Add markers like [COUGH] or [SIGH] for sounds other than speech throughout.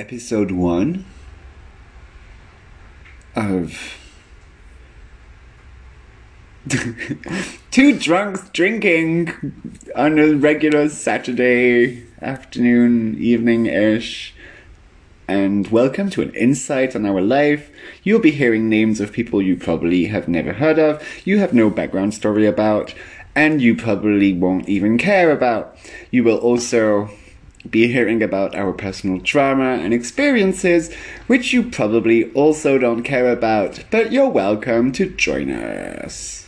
episode one of [LAUGHS] two drunks drinking on a regular Saturday afternoon, evening ish. And welcome to an insight on our life. You'll be hearing names of people you probably have never heard of, you have no background story about, and you probably won't even care about. You will also be hearing about our personal drama and experiences, which you probably also don't care about, but you're welcome to join us.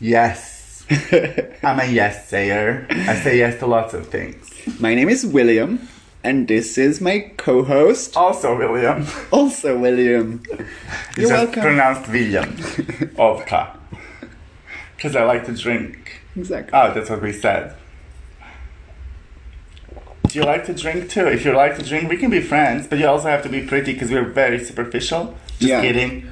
Yes. [LAUGHS] I'm a yes sayer. I say yes to lots of things. My name is William, and this is my co host, Also, William. also William. You're just welcome. pronounced William. [LAUGHS] Ovka. Because I like to drink. Exactly. Oh, that's what we said. You like to drink too? If you like to drink, we can be friends, but you also have to be pretty because we're very superficial. Just Yeah. kidding.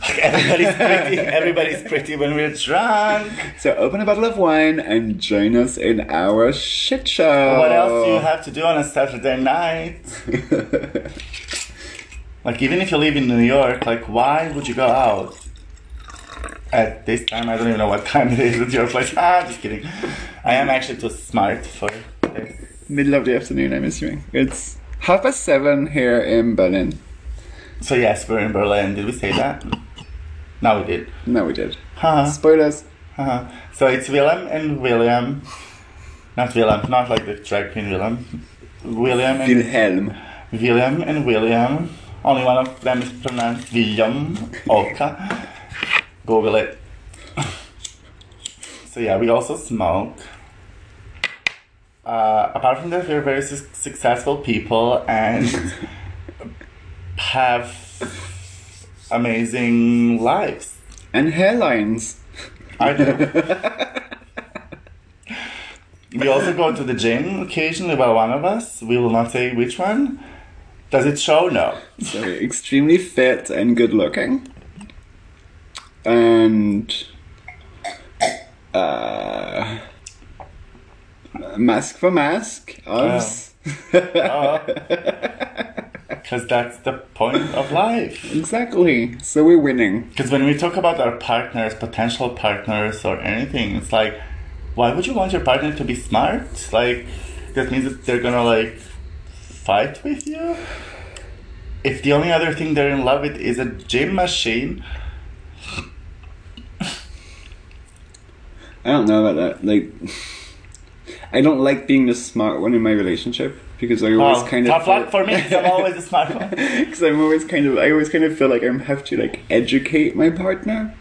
Like everybody's pretty. [LAUGHS] Everybody's pretty when we're drunk. So open a bottle of wine and join us in our shit show. What else do you have to do on a Saturday night? [LAUGHS] Like even if you live in New York, like why would you go out at this time? I don't even know what time it is at your place. Ah, just kidding. I am actually too smart for Middle of the afternoon, I'm assuming. It's half past seven here in Berlin. So yes, we're in Berlin. Did we say that? No, we did. No, we did. Haha. Spoilers. haha. So it's Willem and William. Not Willem, not like the drag queen Willam. William and Wilhelm. William and William. Only one of them is pronounced William. Oka. Google it. [LAUGHS] So yeah, we also smoke. Uh, apart from that, we're very su- successful people and have amazing lives. And hairlines. I do. we also go to the gym occasionally. Well, one of us, we will not say which one. Does it show? No. So extremely fit and good looking. And uh mask for mask of Because ah. [LAUGHS] that's the point of life. Exactly. So we're winning. Because when we talk about our partners, potential partners, or anything, it's like, why would you want your partner to be smart? Like, that means that they're gonna, like, fight with you? If the only other thing they're in love with is a gym machine, I don't know about that. Like I don't like being the smart one in my relationship because I always oh, kind tough of luck for me, I'm always the smart one. [LAUGHS] because I'm always kind of I always kind of feel like I have to like educate my partner.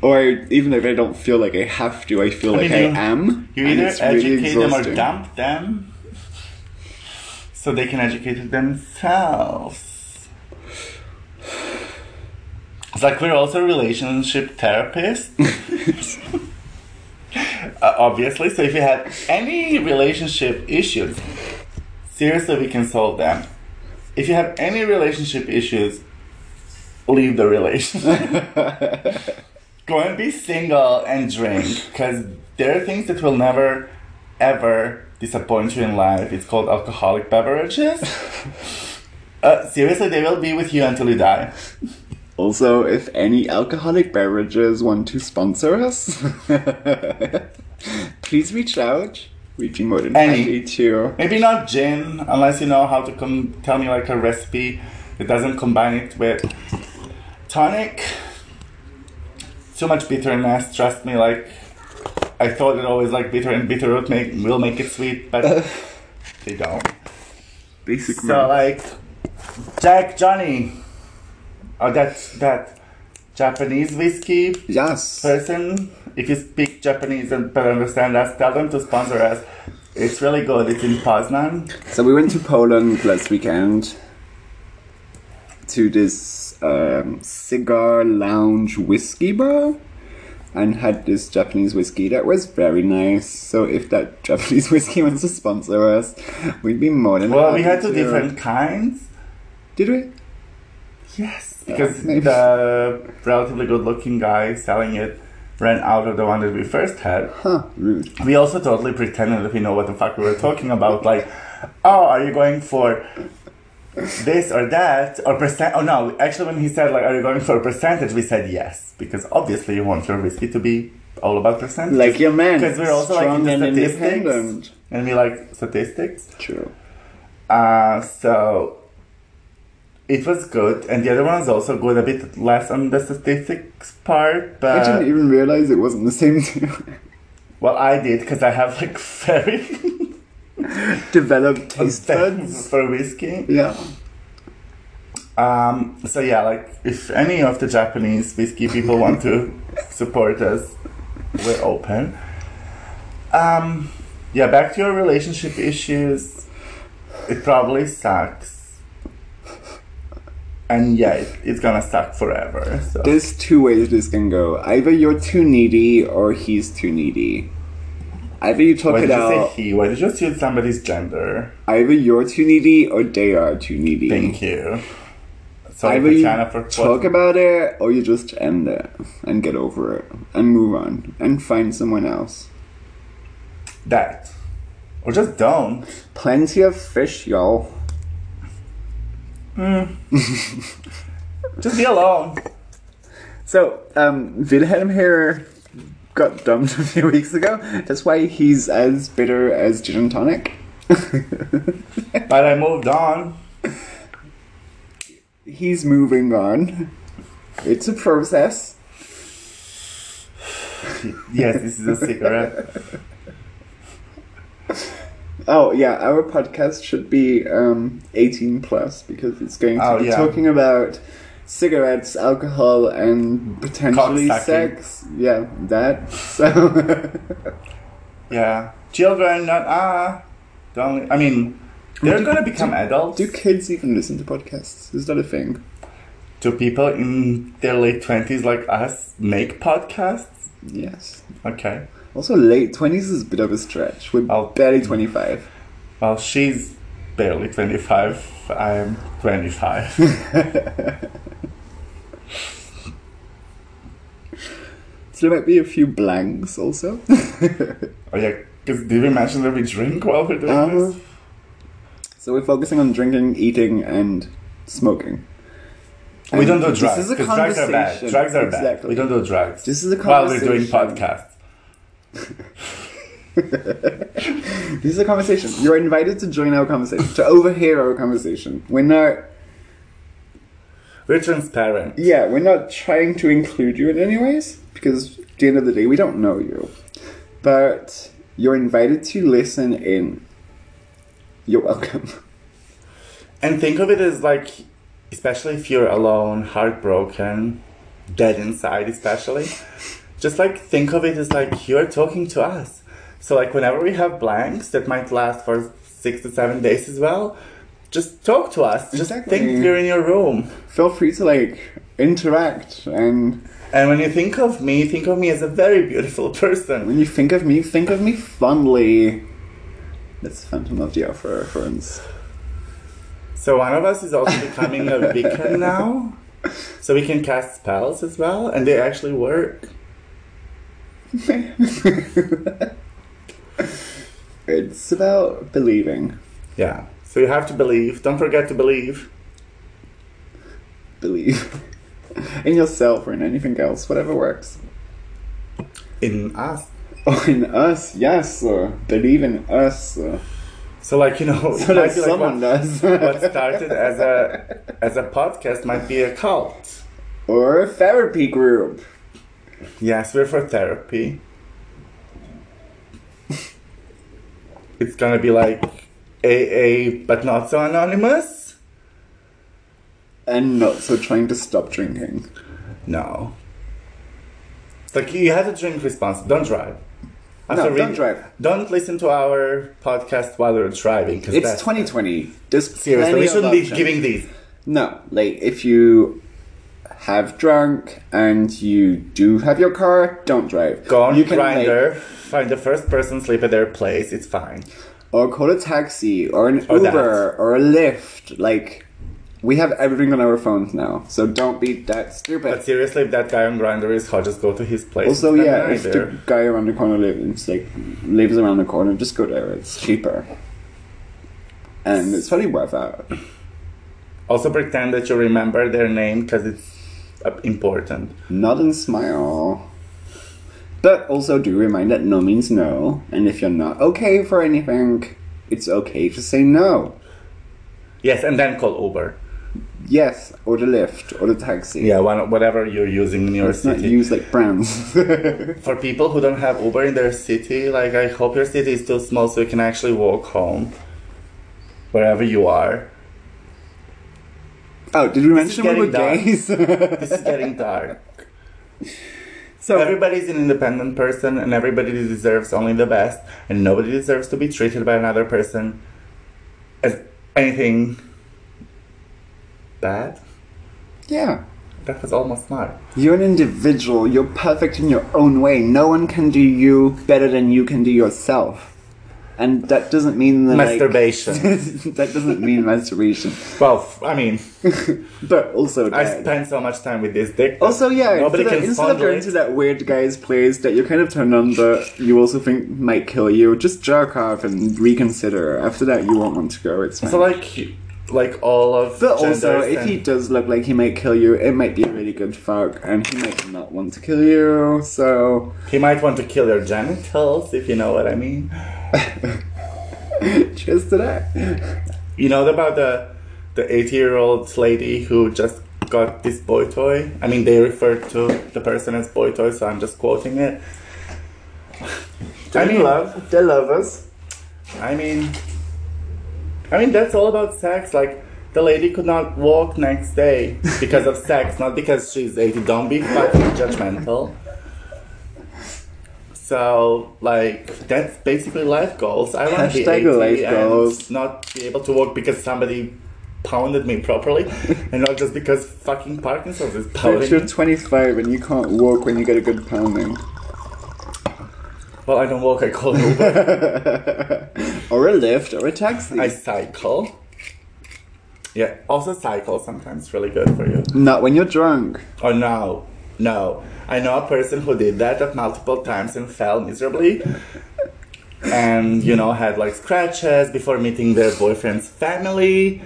Or even if I don't feel like I have to, I feel I like mean, I am. You either it's really educate them or dump them so they can educate themselves. It's like we're also relationship therapists. [LAUGHS] [LAUGHS] [LAUGHS] Uh, obviously, so if you have any relationship issues, seriously, we can solve them. If you have any relationship issues, leave the relationship. [LAUGHS] Go and be single and drink because there are things that will never ever disappoint you in life. It's called alcoholic beverages. [LAUGHS] uh, seriously, they will be with you until you die. Also, if any alcoholic beverages want to sponsor us, [LAUGHS] please reach out. We'd be more than Any. happy to. Maybe not gin, unless you know how to com- tell me like a recipe that doesn't combine it with tonic. Too much bitterness, trust me. Like I thought it always like bitter and bitter would make will make it sweet, but uh. they don't. Basic So like Jack Johnny, or that that Japanese whiskey Yes. person. If you speak Japanese and better understand us, tell them to sponsor us. It's really good. It's in Poznan. So we went to Poland last weekend to this um, cigar lounge whiskey bar and had this Japanese whiskey that was very nice. So if that [LAUGHS] Japanese whiskey wants to sponsor us, we'd be more than happy. Well, we had two different kinds. Did we? Yes, because [LAUGHS] maybe. the relatively good-looking guy selling it ran out of the one that we first had. Huh? Rude. We also totally pretended that we know what the fuck we were talking about. Like, oh, are you going for this or that or percent? Oh no, actually, when he said like, are you going for a percentage? We said yes because obviously you want your whiskey to be all about percentage. Like your man. because we're also like into and statistics and we like statistics. True. Uh, so it was good, and the other one was also good. A bit less on the statistics part, but I didn't even realize it wasn't the same [LAUGHS] well, I did because I have like [LAUGHS] very Developed [LAUGHS] taste buds. for whiskey. Yeah. Um, so yeah, like if any of the Japanese whiskey people want to support us, we're open. Um, yeah, back to your relationship issues. It probably sucks, and yeah, it, it's gonna suck forever. So There's two ways this can go. Either you're too needy or he's too needy. Either you talk why it did you say he? Why did you assume somebody's gender? Either you're too needy or they are too needy. Thank you. Sorry, Either you talk about it or you just end it and get over it and move on and find someone else. that, or just don't. Plenty of fish, y'all. [LAUGHS] Just be alone. So, um, Wilhelm here got dumped [LAUGHS] a few weeks ago. That's why he's as bitter as gin and tonic. [LAUGHS] But I moved on. he's moving on. It's a process. Yes, this is a cigarette. Oh yeah, our podcast should be um, 18 plus because it's going to Oh, be yeah. talking about cigarettes, alcohol, and potentially sex. Yeah, that. So [LAUGHS] Yeah, children, not ah. Don't. I mean, they're Do- gonna become adults. do kids even listen to podcasts? Is that a thing? Do people in their late twenties like us make podcasts? Yes. Okay. Also, late 20s is a bit of a stretch. We're Oh. barely 25. Well, she's barely twenty-five. I'm twenty-five. [LAUGHS] So there might be a few blanks also. [LAUGHS] oh yeah, because did we mention that we drink while we're doing Uh-huh. this? so we're focusing on drinking, eating, and smoking. We don't do drugs. This is a drugs are bad. Drugs are bad. We don't do drugs. This is a conversation. while we're doing podcasts. [LAUGHS] This is a conversation. You're invited to join our conversation, to overhear our conversation. We're not, We're transparent. yeah, we're not trying to include you in any ways, because at the end of the day, we don't know you. But you're invited to listen in. You're welcome. And think of it as like, especially if you're alone, heartbroken, dead inside, especially. Just like think of it as like you're talking to us. So like whenever we have blanks that might last for six to seven days as well, just talk to us. Just Exactly. think you're in your room. Feel free to, like, interact, and And when you think of me, think of me as a very beautiful person. when you think of me, think of me fondly. That's Phantom of the Opera reference. So one of us is also [LAUGHS] becoming a Wiccan now. So we can cast spells as well, and they actually work. [LAUGHS] [LAUGHS] It's about believing. Yeah. So you have to believe. Don't forget to believe. Believe. in yourself or in anything else, whatever works. In us. [LAUGHS] Oh, in us, yes. Uh, believe in us. Uh, So like you know, [LAUGHS] so might that be like someone what, does. what started as a as a podcast might be a cult. or a therapy group. Yes, we're for therapy. It's gonna be like AA, but not so anonymous. And not so trying to stop drinking. No. It's like you have to drink responsibly. Don't drive. No, read- don't drive. Don't listen to our podcast while you're driving. Cause It's that's- 2020. There's Seriously, we shouldn't be giving these. No, like if you have drunk and you do have your car, don't drive. Go on you can, Grindr, find the first person, sleep at their place. It's fine. or call a taxi or an Or Uber or a Lyft. Like we have everything on our phones now, so don't be that stupid. But seriously, if that guy on Grindr is hot, just go to his place. also, yeah, if the guy around the corner lives like lives around the corner, just go there. It's cheaper. and it's probably worth it. Also, pretend that you remember their name because it's Uh, important. Nod and smile. But also do remind that no means no, and if you're not okay for anything, it's okay to say no. Yes, and then call Uber. Yes, or the Lyft, or the taxi. Yeah, one, whatever you're using in your Let's not city. use like brands. [LAUGHS] For people who don't have Uber in their city, like I hope your city is too small so you can actually walk home wherever you are. Oh, did we mention we were dark. gays? This is getting dark. so Everybody's an independent person and everybody deserves only the best and nobody deserves to be treated by another person as anything bad. yeah. That was almost smart. You're an individual. You're perfect in your own way. No one can do you better than you can do yourself. And that doesn't mean that like- Masturbation. [LAUGHS] that doesn't mean masturbation. Well, I mean, [LAUGHS] But also I spend so much time with this dick. Also, yeah, nobody instead, of, can instead of going it. to that weird guy's place that you're kind of turned on, but you also think might kill you, just jerk off and reconsider. After that, you won't want to go. It's fine. So like, like all of. but also, if he does look like he might kill you, it might be a really good fuck, and he might not want to kill you. So, he might want to kill your genitals, if you know what I mean. Cheers to that. You know about the the eighty year old lady who just got this boy toy? I mean, they refer to the person as boy toy, so I'm just quoting it. I mean, love, they love us. I mean, I mean that's all about sex. Like the lady could not walk next day because of sex, not because she's eighty. Don't be fucking judgmental. So, like, that's basically life goals. I want to be Hashtag 80 life and goals. not be able to walk because somebody pounded me properly, [LAUGHS] and not just because fucking Parkinson's is pounding you're 25 and you can't walk when you get a good pounding, Well, I don't walk. I call an Uber. [LAUGHS] or a Lyft, or a taxi. I cycle. Yeah, also cycle sometimes really good for you. Not when you're drunk. Oh no, no. I know a person who did that at multiple times and fell miserably. And, you know, had like scratches before meeting their boyfriend's family.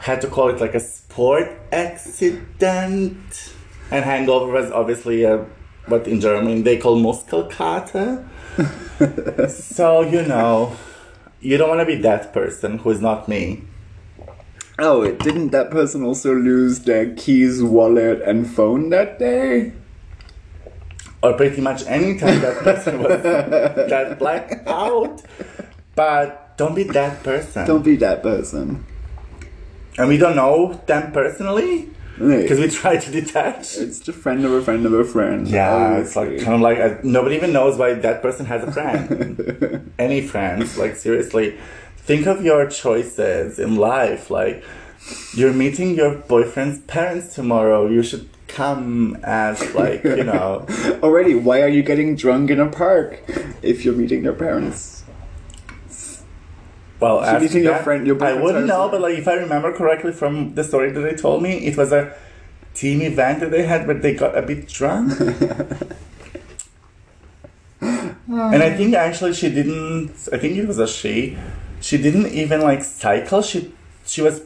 Had to call it like a sport accident. And hangover was obviously a, what in German they call Muskelkater. [LAUGHS] so, you know, you don't want to be that person who is not me. Oh, didn't that person also lose their keys, wallet, and phone that day? Or pretty much any time that [LAUGHS] person was that black out. But don't be that person. Don't be that person. and we don't know them personally because we try to detach. it's the friend of a friend of a friend. Yeah, it's like kind of like uh, nobody even knows why that person has a friend. [LAUGHS] Any friends? Like seriously, think of your choices in life. Like you're meeting your boyfriend's parents tomorrow. You should come as like you know. Already, why are you getting drunk in a park if you're meeting your parents? Well, after you think your friend- your I wouldn't know, but like if I remember correctly from the story that they told me, it was a team event that they had where they got a bit drunk. [LAUGHS] and I think actually she didn't. I think it was a she. She didn't even like cycle. She she was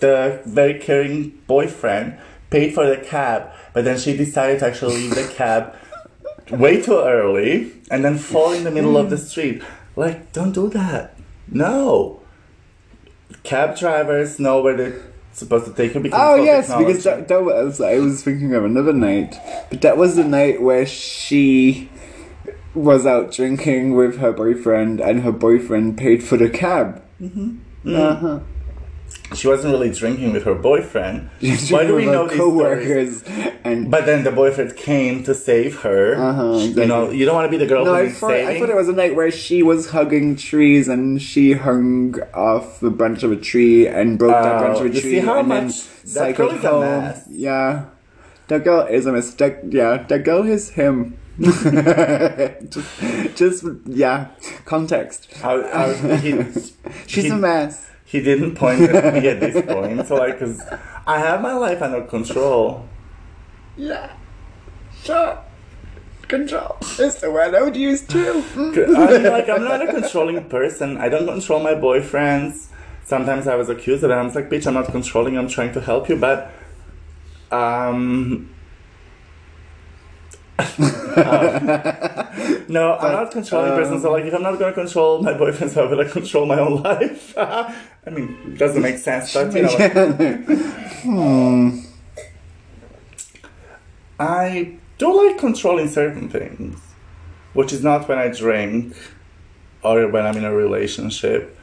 the very caring boyfriend paid for the cab, but then she decided to actually leave the cab way too early and then fall in the middle of the street. Like, don't do that. No. Cab drivers know where they're supposed to take you because Oh yes, technology. because that, that was I was thinking of another night, but that was the night where she was out drinking with her boyfriend, and her boyfriend paid for the cab. Mm-hmm. Uh-huh. She wasn't really drinking with her boyfriend. [LAUGHS] Why do we know these coworkers? And But then the boyfriend came to save her. Uh-huh, You know, you don't want to be the girl no, I thought, I thought it was a night where she was hugging trees, and she hung off a branch of a tree and broke that Oh, branch of a you tree, see how much- that girl is a home. mess. Yeah, that girl is a mess. That, yeah, that girl is him. [LAUGHS] just, just yeah, context. How, how [LAUGHS] he, She's he, a mess. He didn't point at me at this point, so like, cause I have my life under control. Yeah, sure. Control is the word I would use too. I'm like I'm not a controlling person. I don't control my boyfriends. Sometimes I was accused of it. I'm like, bitch, I'm not controlling. I'm trying to help you, but um. uh, [LAUGHS] no, I'm not controlling person. So like, if I'm not gonna control my boyfriends, [LAUGHS] how will I control my own life? [LAUGHS] I mean, it doesn't make sense, but you know. [LAUGHS] hmm. I don't like controlling certain things, which is not when I drink or when I'm in a relationship.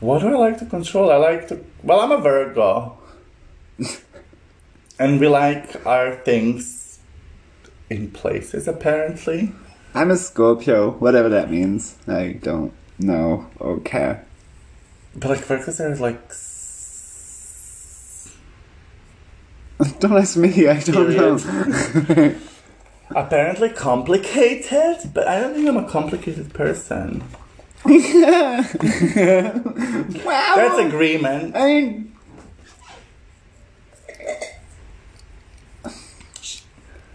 What do I like to control? I like to. Well, I'm a Virgo. and we like our things in places, apparently. I'm a Scorpio, whatever that means. I don't know or care. But like Virgos are like. [LAUGHS] Don't ask me, I don't know. [LAUGHS] apparently complicated, but I don't think I'm a complicated person. wow. [LAUGHS] That's agreement. I mean,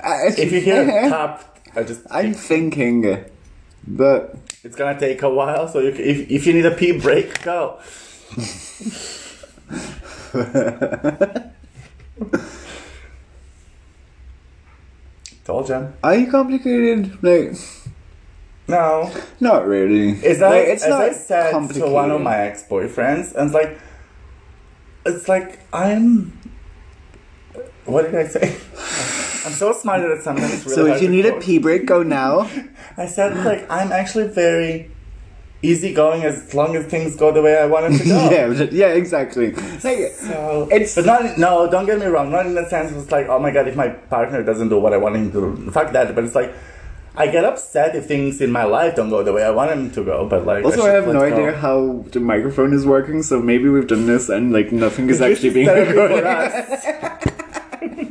If you hear a tap, I just. [LAUGHS] I'm thinking, but It's gonna take a while, so you, if if you need a pee break, go. [LAUGHS] Told you. are you complicated? Like, No, not really. it's not. Like, it's as not I said to one of my ex boyfriends, and it's like, it's like I'm. What did I say? [LAUGHS] I'm so smart that it's sometimes really so if you need a pee break, go now. I said like I'm actually very easygoing as long as things go the way I want them to [LAUGHS] go. yeah, yeah, exactly. Like, So It's- but not no. Don't get me wrong. Not in the sense it's like oh my god if my partner doesn't do what I want him to do. Fuck that. But it's like I get upset if things in my life don't go the way I want them to go. But like also, I should have no go. idea how the microphone is working, so maybe we've done this and like nothing is actually being recorded. [LAUGHS]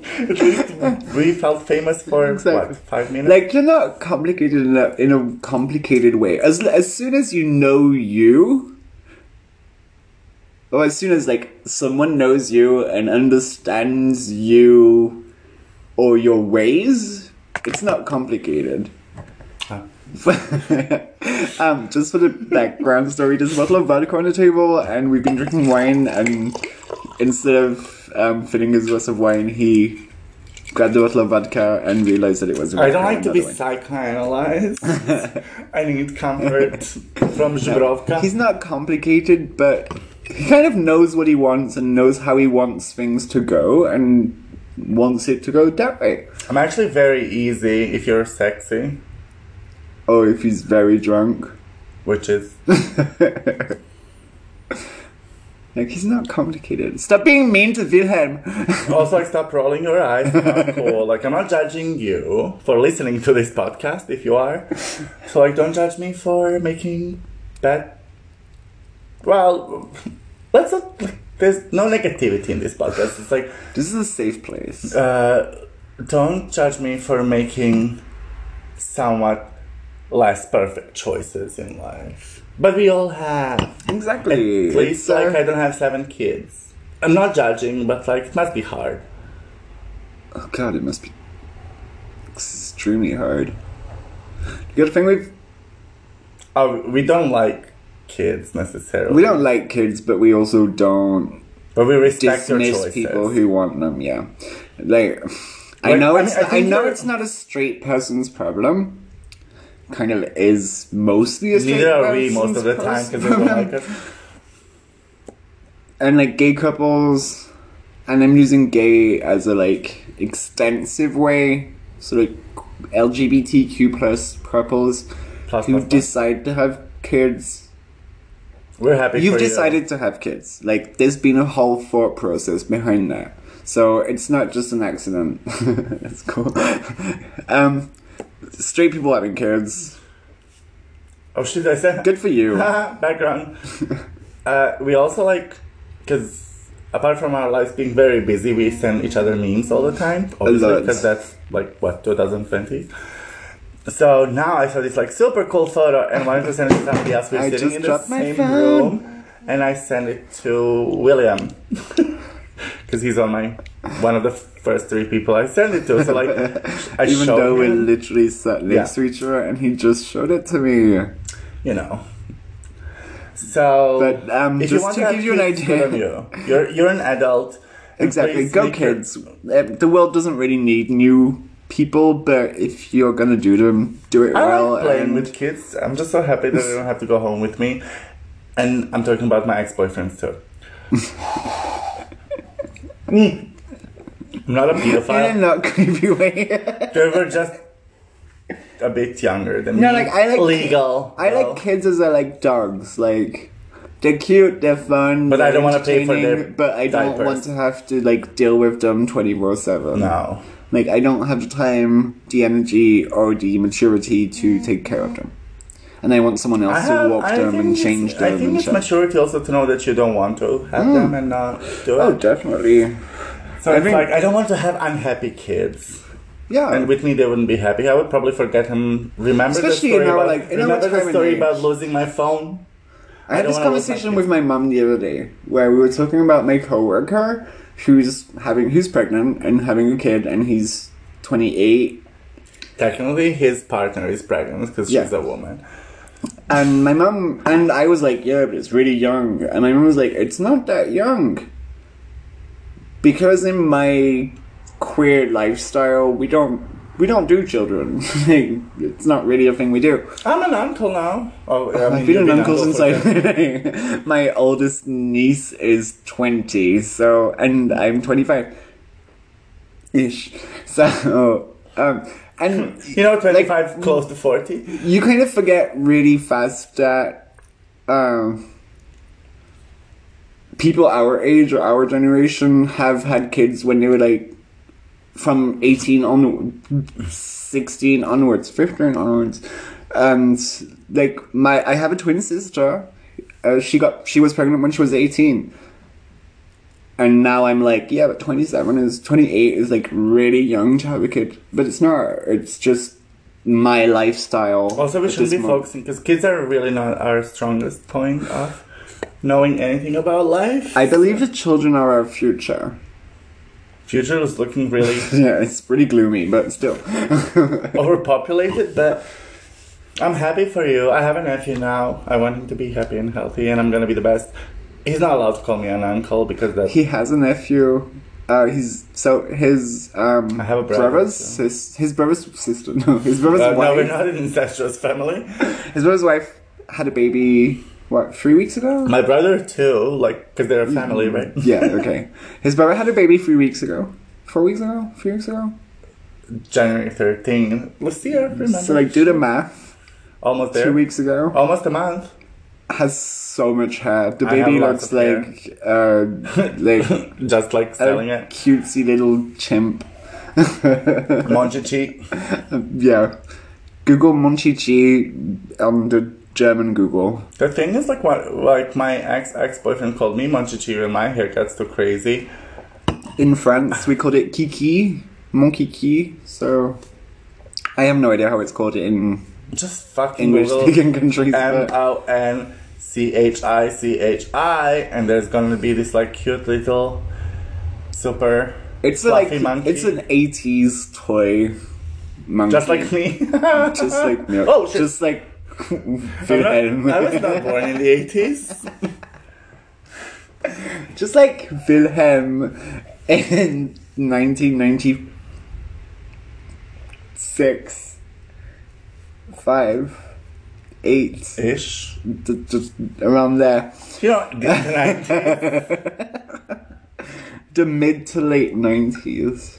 At least we felt famous for Exactly. what five minutes. Like you're not complicated in a, in a complicated way. As as soon as you know you, or as soon as like someone knows you and understands you or your ways, it's not complicated. [LAUGHS] Um, just for the background story, there's a bottle of vodka on the table, and we've been drinking wine. And instead of um, filling his glass of wine, he grabbed a bottle of vodka and realized that it was. I don't like to be wine. psychoanalyzed. [LAUGHS] I need comfort from Zubrovka. He's not complicated, but he kind of knows what he wants and knows how he wants things to go and wants it to go that way. I'm actually very easy if you're sexy, Or if he's very drunk. which is [LAUGHS] Like, he's not complicated. Stop being mean to Wilhelm. [LAUGHS] also like stop rolling your eyes. Not [LAUGHS] cool. Like I'm not judging you for listening to this podcast if you are. So like don't judge me for making bad. Well, let's not. Like, there's no negativity in this podcast. It's like this is a safe place. uh, don't judge me for making somewhat less perfect choices in life. But we all have. Exactly. At least, uh, like, I don't have seven kids. I'm not judging, but, like, it must be hard. Oh god, it must be extremely hard. Good thing we've Oh, we don't like kids necessarily. we don't like kids, but we also don't But we respect dismiss people who want them. Yeah, like [SIGHS] I know I it's I I, know it's not a straight person's problem. Kind of is mostly a straight Neither are we most of the time because they don't like us. [LAUGHS] and like gay couples and i'm using gay as a like extensive way. So like lgbtq plus couples Plus, who plus, plus. decide to have kids. We're happy you've for you. decided to have kids. Like there's been a whole thought process behind that. So it's not just an accident. [LAUGHS] That's cool. [LAUGHS] Um straight people having kids Oh shit! I said good for you [LAUGHS] background. Uh, we also like because apart from our lives being very busy, we send each other memes all the time. Obviously, because that's like what 2020. So now I saw this like super cool photo and wanted to send it to somebody else. We're I sitting in the same phone. room, and I sent it to William [LAUGHS] because he's on my one of the first three people I sent it to. So like, [LAUGHS] I Even showed though we him, literally sat next Yeah. to each other and he just showed it to me. you know. So, But, um, just to to give you an idea- you. You're you're an adult. Exactly. Go make your- kids. Uh, The world doesn't really need new people, but if you're gonna do them, do it I well. like playing and with kids. I'm just so happy that they don't have to go home with me. And I'm talking about my ex-boyfriends too. [LAUGHS] Mm. I'm not a in a pedophile. not creepy way. They were just a bit younger than No, me. No, like, I like- legal. I though. like kids as I like dogs. Like they're cute, they're fun, But I they're don't wanna pay for their entertaining, But I don't diapers. want to have to like deal with them twenty four seven. No. Like I don't have the time, the energy, or the maturity to take care of them. And I want someone else I to have- walk I them and change them I think and it's shit. maturity also to know that you don't want to have mm. them and not do oh, it. Oh, definitely. So I it's think- like I don't want to have unhappy kids. Yeah. And with me, they wouldn't be happy. I would probably forget him. Remember Especially the story in our, about, like, remember the story about losing my phone. I had don't this my conversation with my mum the other day where we were talking about my coworker who's having who's pregnant and having a kid and he's 28 Technically, his partner is pregnant because Yeah. she's a woman. and my mum and I was like yeah but it's really young and my mum was like it's not that young because in my queer lifestyle we don't we don't do children [LAUGHS] it's not really a thing we do I'm an uncle now. Oh, I mean, I've been an uncle for since I [LAUGHS] my oldest niece is 20 so and I'm 25 ish [LAUGHS] so um and You know, 25, close to 40. you kind of forget really fast that um people our age or our generation have had kids when they were like from 18 on 16 onwards 15 onwards. And like my i have a twin sister. Uh, she got she was pregnant when she was 18 and now i'm like yeah but 27 is 28 is like really young to have a kid. But it's not it's just my lifestyle Also, we should be moment. focusing because kids are really not our strongest point of knowing anything about life. i believe the children are our future Future is looking really [LAUGHS] yeah it's pretty gloomy but still [LAUGHS] overpopulated, but I'm happy for you. I have a nephew now. I want him to be happy and healthy, and I'm gonna be the best. He's not allowed to call me an uncle because that he has a nephew. Uh, he's so his um I have a brother, brother's so- sis, his brother's sister. No, his brother's Uh, no, we're not an incestuous family. His brother's wife had a baby. What three weeks ago? My brother too, like because they're a family, right? yeah. [LAUGHS] Okay. His brother had a baby three weeks ago. Four weeks ago. Three weeks ago. January 13. Let's see, I remember. So like, do the math. almost there. Two weeks ago. Almost a month. Has so much hair. The baby looks like uh [LAUGHS] like Just like selling it. cutesy little chimp. [LAUGHS] Monchichi. Yeah. Google Monchichi on the German Google. The thing is, like, what, like my ex ex boyfriend called me Monchichi and my hair gets too crazy. In France, we called it Kiki, Mon Kiki. So I have no idea how it's called in Just fucking English speaking countries. M O N C H I C H I, and there's gonna be this like cute little super. it's like monkey. it's an '80s toy monkey, Just like me. just like no, [LAUGHS] Oh, shit. just like [LAUGHS] Wilhelm, I was not born in the 80s. [LAUGHS] just like Wilhelm in 1996, five, eight, Ish. d- just around there. You know, the 90s. [LAUGHS] The mid to late 90s.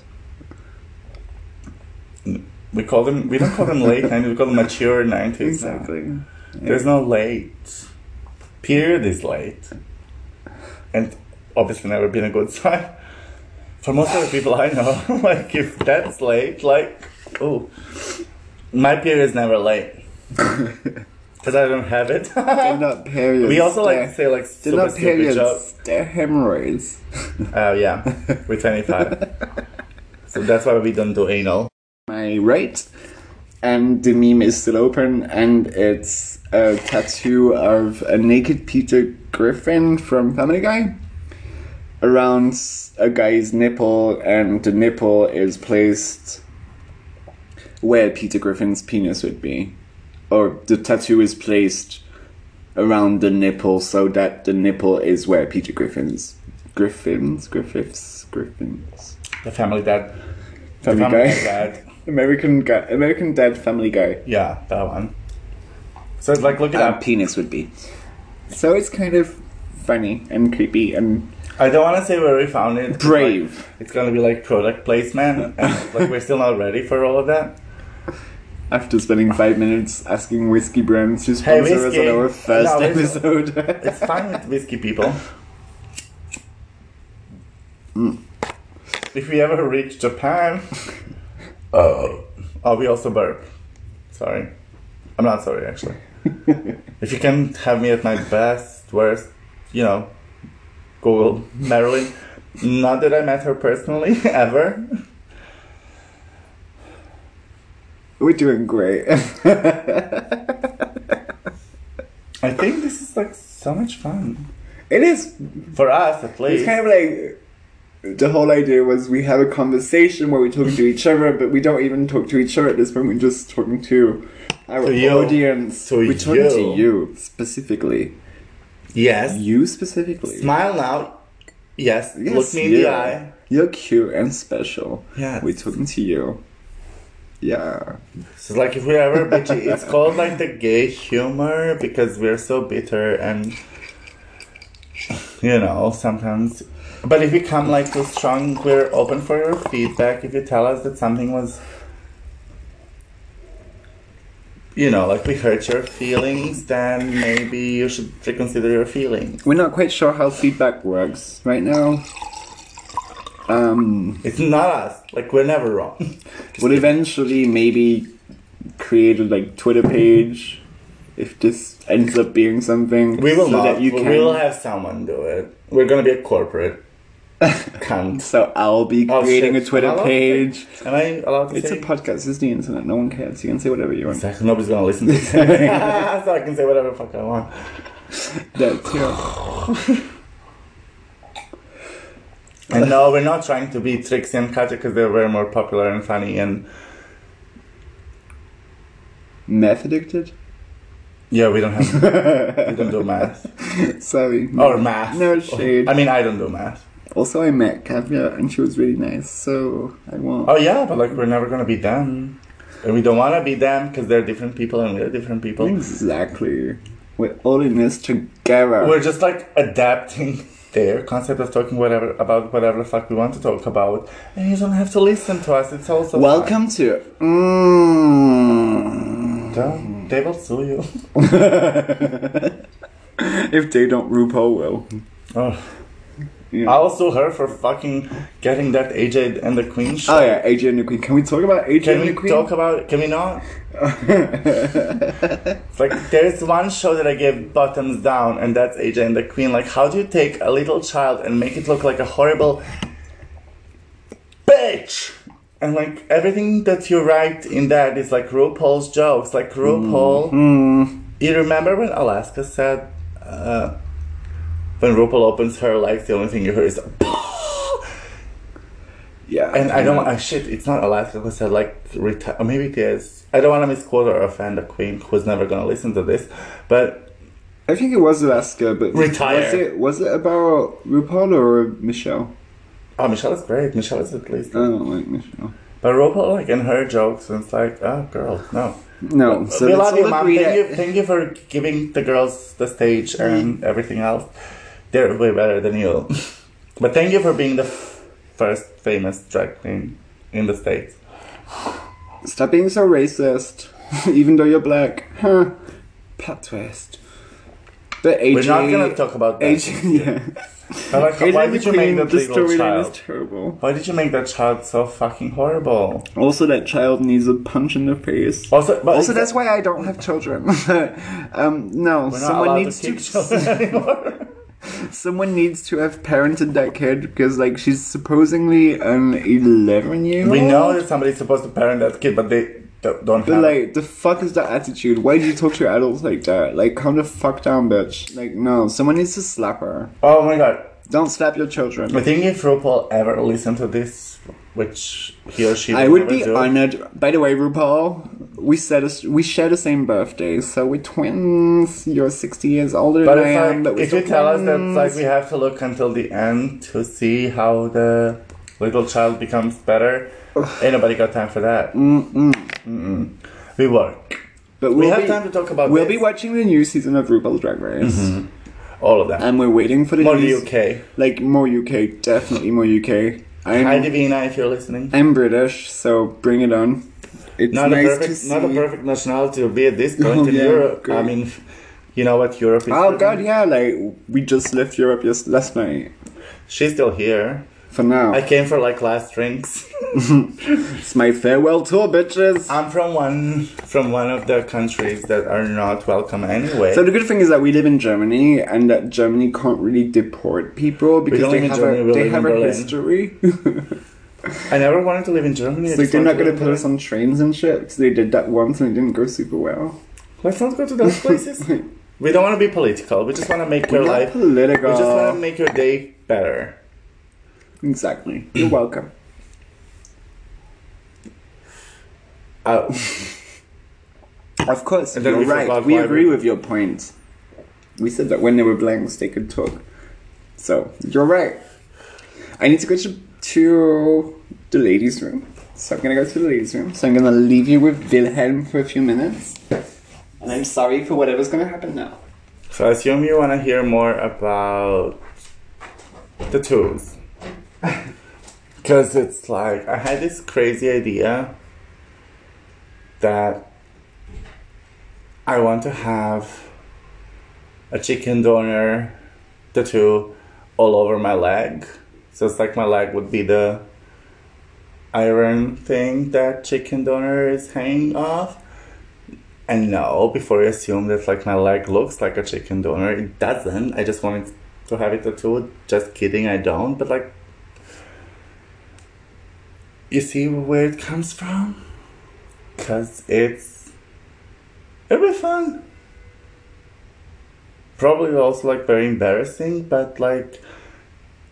We call them, we don't call them late 90s, we call them mature 90s. now. Exactly. There's no late. Period is late. And obviously never been a good [LAUGHS] sign. For most of the people I know, [LAUGHS] like if that's late, like, oh, my period is never late. [LAUGHS] Because I don't have it. They're not periods. we also like to say like super not periods. jokes. They're hemorrhoids. Oh yeah, we're 25. so that's why we don't do anal. My right, and the meme is still open, and it's a tattoo of a naked Peter Griffin from Family Guy. around a guy's nipple, and the nipple is placed where Peter Griffin's penis would be, or the tattoo is placed around the nipple so that the nipple is where Peter Griffin's Griffins Griffiths Griffins The family dad. Family the family Guy dad. [LAUGHS] American guy American Dad Family Guy Yeah, that one. So it's like look at uh, up. penis would be. So it's kind of funny and creepy and I don't want to say where we found it. 'cause, like, brave. it's gonna be like product placement, and like we're still not ready for all of that. After spending five minutes asking whiskey brands to Hey, sponsor us whiskey. on our first No, it's- episode. It's fine with whiskey people. If we ever reach Japan, oh, oh, we also burp. Sorry, I'm not sorry actually. [LAUGHS] if you can have me at my best, worst, you know, Google Marilyn. Not that I met her personally [LAUGHS] ever. We're doing great. I think this is like so much fun it is. for us at least. It's kind of like the whole idea was we have a conversation where we talk to each other, but we don't even talk to each other at this point. We're just talking to our To audience. To we're talking to you. you specifically. yes. You specifically. Smile now. Yes. Yes, Look me in the eye. You're cute and special. Yeah. We're talking to you. Yeah. So like if we're ever bitchy, it's called like the gay humor because we're so bitter and you know sometimes. But if you come like too strong, we're open for your feedback. If you tell us that something was, you know, like we hurt your feelings, then maybe you should reconsider your feelings. We're not quite sure how feedback works right now. Um, It's not us. Like we're never wrong. [LAUGHS] we'll eventually maybe create a like Twitter page if this ends up being something. We will so not. That you we can. will have someone do it. We're gonna be a corporate. [LAUGHS] Cunt. So I'll be Oh, creating shit. a Twitter Am I allowed to page. Am I allowed to It's say? a podcast. It's the internet. No one cares. You can say whatever you want. Exactly. Nobody's gonna listen to [LAUGHS] this. [LAUGHS] so I can say whatever the fuck I want. That's yeah. And no, we're not trying to be Trixie and Katya because they're very more popular and funny and Meth addicted. yeah, we don't have we don't do math Sorry. or math. No shade. I mean, I don't do math. Also, I met Katya and she was really nice, so I won't. Oh yeah, but like we're never gonna be them, and we don't want to be them because they're different people and we're different people. Exactly. We're all in this together. We're just like adapting [LAUGHS] their concept of talking whatever about whatever the fuck we want to talk about, and you don't have to listen to us. It's also. Welcome to. Mm. Don't- They will sue you. [LAUGHS] if they don't, RuPaul will. Oh. Yeah. I'll sue her for fucking getting that AJ and the Queen show. Oh yeah, AJ and the Queen. Can we talk about AJ Can and the Queen? Can we talk about it? Can we not? It's [LAUGHS] like there's one show that I gave bottoms down, and that's AJ and the Queen. Like, how do you take a little child and make it look like a horrible bitch? And like everything that you write in that is like RuPaul's jokes. Like RuPaul, you remember when Alaska said, uh, when RuPaul opens her legs, the only thing you hear is. [GASPS] yeah. And I don't want, uh, shit, it's not Alaska who said like, reti- or maybe it is. I don't want to misquote or offend the queen who's never gonna listen to this, but I think it was Alaska, but Retire. Was it was it about RuPaul or Michelle? oh, Michelle is great. Michelle is at least. I don't like Michelle. But RuPaul, like in her jokes, and it's like, oh, girl, no. No, so we love you, mom. Thank you, thank you for giving the girls the stage and everything else. They're way better than you. but thank you for being the f- first famous drag queen in the states. Stop being so racist, [LAUGHS] even though you're black. Huh. Plot twist. But AJ. We're not gonna talk about that. AJ, [LAUGHS] yeah. Like, AJ why did you make that the storyline child? is terrible. Why did you make that child so fucking horrible? Also, that child needs a punch in the face. Also, but Also, that's why I don't have children. [LAUGHS] um, no, someone needs to to. Kick children anymore. someone needs to have parented that kid because, like, she's supposedly an eleven-year-old. we know that somebody's supposed to parent that kid, but they don't, don't But have. like, the fuck is that attitude? Why do you talk to adults like that? Like, calm the fuck down, bitch. Like, no, someone needs to slap her. oh my god, Don't slap your children. I think if RuPaul ever listened to this, which he or she I would be do, honored. By the way, RuPaul, we said we share the same birthday, so we're twins. You're sixty years older But than I am. like, But if you tell us that like we have to look until the end to see how the little child becomes better, ain't nobody got time for that. Mm-mm. Mm-mm. We work. But We we'll have be, time to talk about We'll this. be watching the new season of RuPaul's Drag Race, Mhm. all of that, and we're waiting for the More new the UK. like more UK, definitely more UK. I'm Hi Divina, if you're listening. I'm British, so bring it on. It's Not nice a perfect, not a perfect nationality to be at this [LAUGHS] point Oh, in yeah, Europe. good. I mean, you know what Europe is. Oh god, yeah! Like we just left Europe just last night. She's still here. For now, I came for like last drinks. [LAUGHS] it's my farewell tour, bitches. I'm from one from one of the countries that are not welcome anyway. So the good thing is that we live in Germany, and that Germany can't really deport people because they have Germany, a they have a history. I never wanted to live in Germany. It's like they're not gonna put live us on trains and shit. Because they did that once and it didn't go super well. Let's not go to those places. [LAUGHS] we don't want to be political. We just want to make your life. We just want to make your day better. Exactly. You're [CLEARS THROAT] welcome. Oh, Of course, And you're we right. We agree with your point. We said that when they were blanks, they could talk. So you're right. I need to go to, to the ladies' room. So I'm gonna go to the ladies' room. So I'm gonna leave you with Wilhelm for a few minutes. And I'm sorry for whatever's gonna happen now. so I assume you want to hear more about the tools. [LAUGHS] Because it's like, I had this crazy idea that I want to have a chicken döner tattoo all over my leg. So it's like my leg would be the iron thing that chicken döner is hanging off. And no, before you assume that like my leg looks like a chicken döner, it doesn't. I just wanted to have it tattooed. Just kidding, I don't. But like, you see where it comes from? Cause it's fun. Probably also like very embarrassing, but like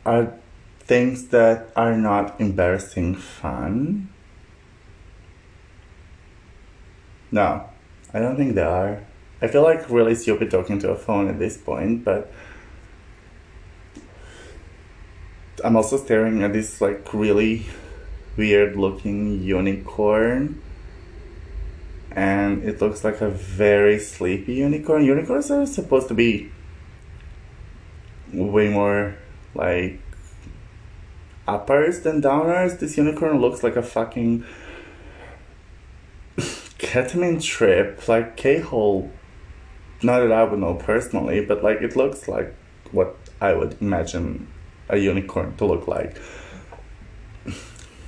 are things that are not embarrassing fun? No, I don't think they are. I feel like really stupid talking to a phone at this point, but I'm also staring at this like really weird looking unicorn. And it looks like a very sleepy unicorn. Unicorns are supposed to be way more like uppers than downers. This unicorn looks like a fucking ketamine trip, like K hole. Not that I would know personally, but like it looks like what I would imagine a unicorn to look like.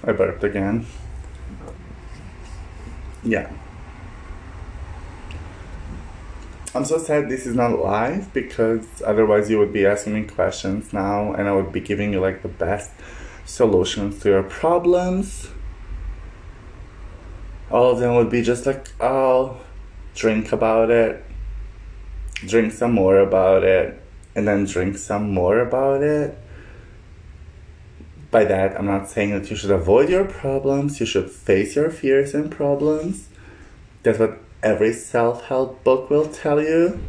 I burped again. Yeah. I'm so sad this is not live because otherwise you would be asking me questions now and I would be giving you like the best solutions to your problems. All of them would be just like, oh, drink about it, drink some more about it, and then drink some more about it. By that, I'm not saying that you should avoid your problems, you should face your fears and problems. That's what every self help book will tell you.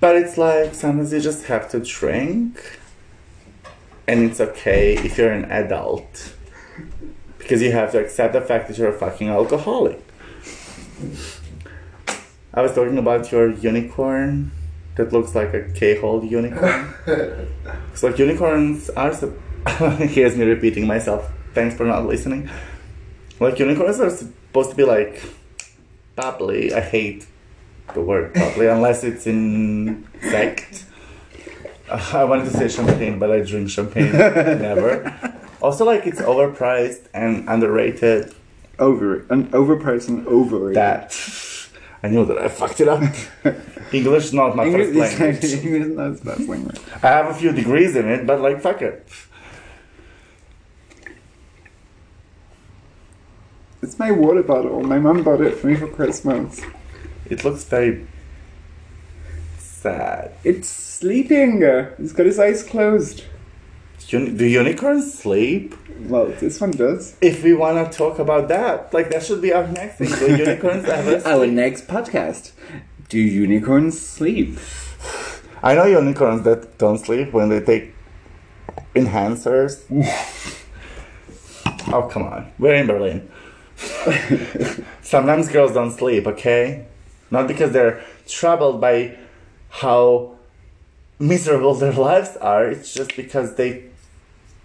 But it's like sometimes you just have to drink, and it's okay if you're an adult. Because you have to accept the fact that you're a fucking alcoholic. I was talking about your unicorn that looks like a K-hole unicorn. [LAUGHS] it's like unicorns are. [LAUGHS] Here's me repeating myself. Thanks for not listening. Like unicorns are supposed to be like bubbly. I hate the word bubbly unless it's in. Uh, [LAUGHS] I wanted to say champagne, but I drink champagne never. Also, like it's overpriced and underrated. Over an overpriced and overrated. That I knew that I fucked it up. [LAUGHS] English is not my English, first language. [LAUGHS] English is not his best language. I have a few degrees in it, but like fuck it. It's my water bottle. My mom bought it for me for Christmas. It looks very sad. It's sleeping. It's got its eyes closed. Do unicorns sleep? Well, this one does. If we want to talk about that, like that should be our next thing. Do unicorns [LAUGHS] ever Our sleep? next podcast. Do unicorns sleep? I know unicorns that don't sleep when they take enhancers. [LAUGHS] oh, come on. We're in Berlin. [LAUGHS] Sometimes girls don't sleep, okay? Not because they're troubled by how miserable their lives are, it's just because they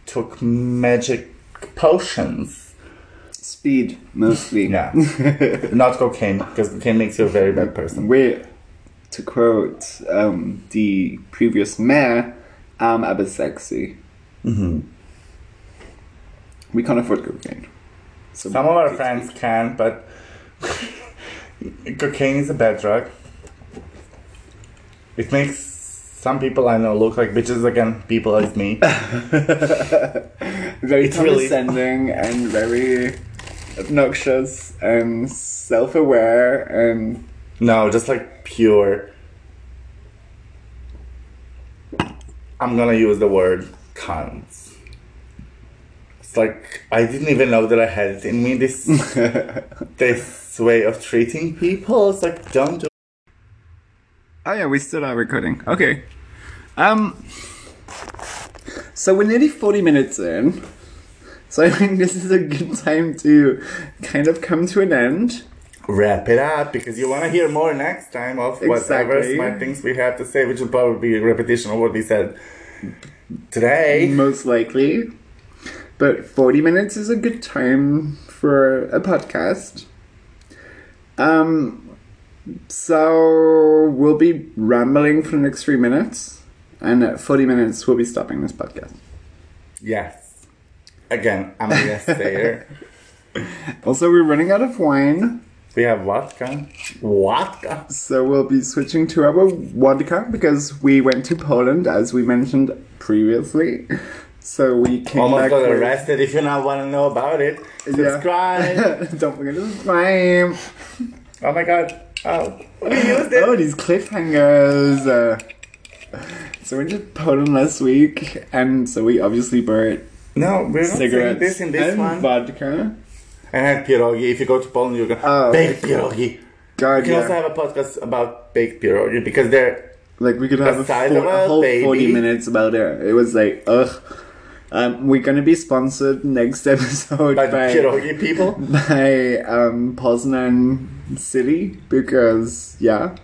took magic potions. Speed, mostly. Yeah. Not cocaine, because cocaine makes you a very bad person. We, to quote um, the previous mayor, I'm a bit sexy. hmm We can't afford cocaine. So Some of our friends can, but [LAUGHS] cocaine is a bad drug. It makes some people I know look like bitches again. People like me. [LAUGHS] very really- condescending and very obnoxious and self-aware and No, just like pure. I'm gonna use the word cunts. It's like I didn't even know that I had it in me. This [LAUGHS] this way of treating people. It's like don't do. Oh yeah, we still are recording. Okay. Um. So we're nearly forty minutes in. So I think this is a good time to kind of come to an end. wrap it up because you want to hear more next time of whatever Exactly. smart things we have to say, which will probably be a repetition of what we said today. Most likely. But 40 minutes is a good time for a podcast. Um, so we'll be rambling for the next three minutes, and at 40 minutes, we'll be stopping this podcast. Yes. Again, I'm a yes sayer. [LAUGHS] Also, we're running out of wine, we have vodka. Vodka. so we'll be switching to our vodka because we went to Poland, as we mentioned previously. So we came Almost back got with- arrested. If you now want to know about it, subscribe. [LAUGHS] Don't forget to subscribe. oh my god. Oh, we used it. Oh, these cliffhangers. Uh, so we did Poland last week, and so we obviously bought No, we're not cigarettes this in this and one. vodka. and pierogi. If you go to Poland, you're gonna Oh. baked pierogi. God, We can also have a podcast about baked pierogi because they're Like we could have a, of a whole baby. forty minutes about it. It was like, ugh. Um, we're gonna be sponsored next [LAUGHS] episode by by the pierogi people. [LAUGHS] by um, Poznan City because yeah,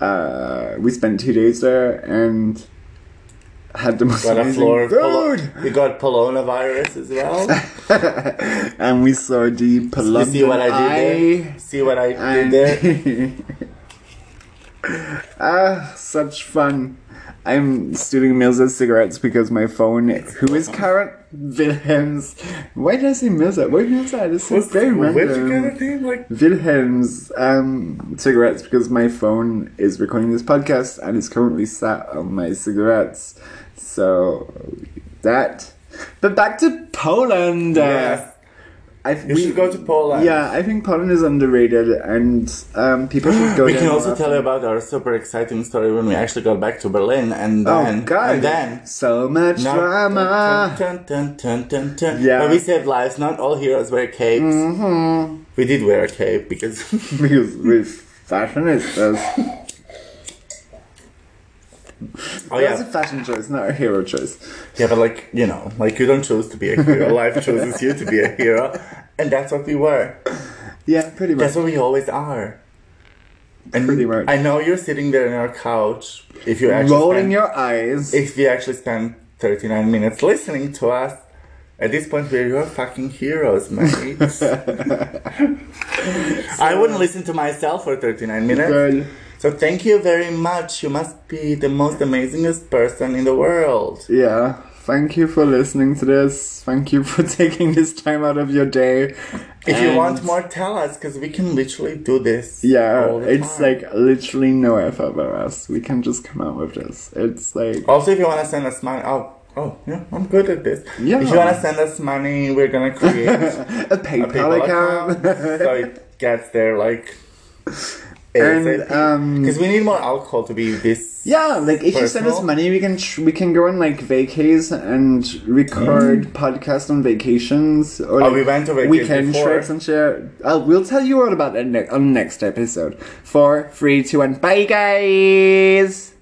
uh, we spent two days there and had the most Got amazing floor. Polo- food. we got Polona virus as well. [LAUGHS] and we saw the you see what I did there? See what I did there? ah, such fun. I'm stealing Milza's cigarettes because my phone, who is Karen Wilhelm's. Why did I say Milza? Why Milza? This is very random. get a name like? Wilhelm's um, cigarettes because my phone is recording this podcast and is currently sat on my cigarettes. So that. But back to Poland. Yes. I, You should go to Poland. Yeah, I think Poland is underrated and um, people should go We can also tell you about our super exciting story when we actually got back to Berlin, and Oh, then God. and then So much No. drama. Dun, dun, dun. Yeah. But we saved lives. Not all heroes wear capes. Mm-hmm. We did wear a cape because [LAUGHS] because we're fashionistas. [LAUGHS] oh yeah. That's a fashion choice, not a hero choice. yeah. But like you know, like you don't choose to be a hero. [LAUGHS] Life chooses you to be a hero, and that's what we were. Yeah, pretty much. That's what we always are. And Pretty much. I know you're sitting there on your couch. If you actually Rolling spend, your eyes. if you actually spend 39 minutes listening to us, at this point we're your fucking heroes, mate. [LAUGHS] I wouldn't listen to myself for 39 minutes. So thank you very much. You must be the most amazingest person in the world. Yeah. Thank you for listening to this. Thank you for [LAUGHS] taking this time out of your day. If you want more, tell us, because we can literally do this. Yeah, it's time. like literally no effort for us. We can just come out with this. It's like Also, if you want to send us money, oh, oh, yeah, I'm good at this. Yeah. If you want to send us money, we're gonna create [LAUGHS] a a PayPal, PayPal account. account, so it gets there like [LAUGHS] And, um, because we need more alcohol to be this. Yeah, like if you send us money, we can tr- we can go on like vacays and record podcasts on vacations or Mm. Oh, like, we went to vacays weekend before. trips and shit. I'll, we'll tell you all about it ne- on the next episode. Four, three, two, one, bye, guys.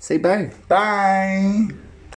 Say bye. Bye.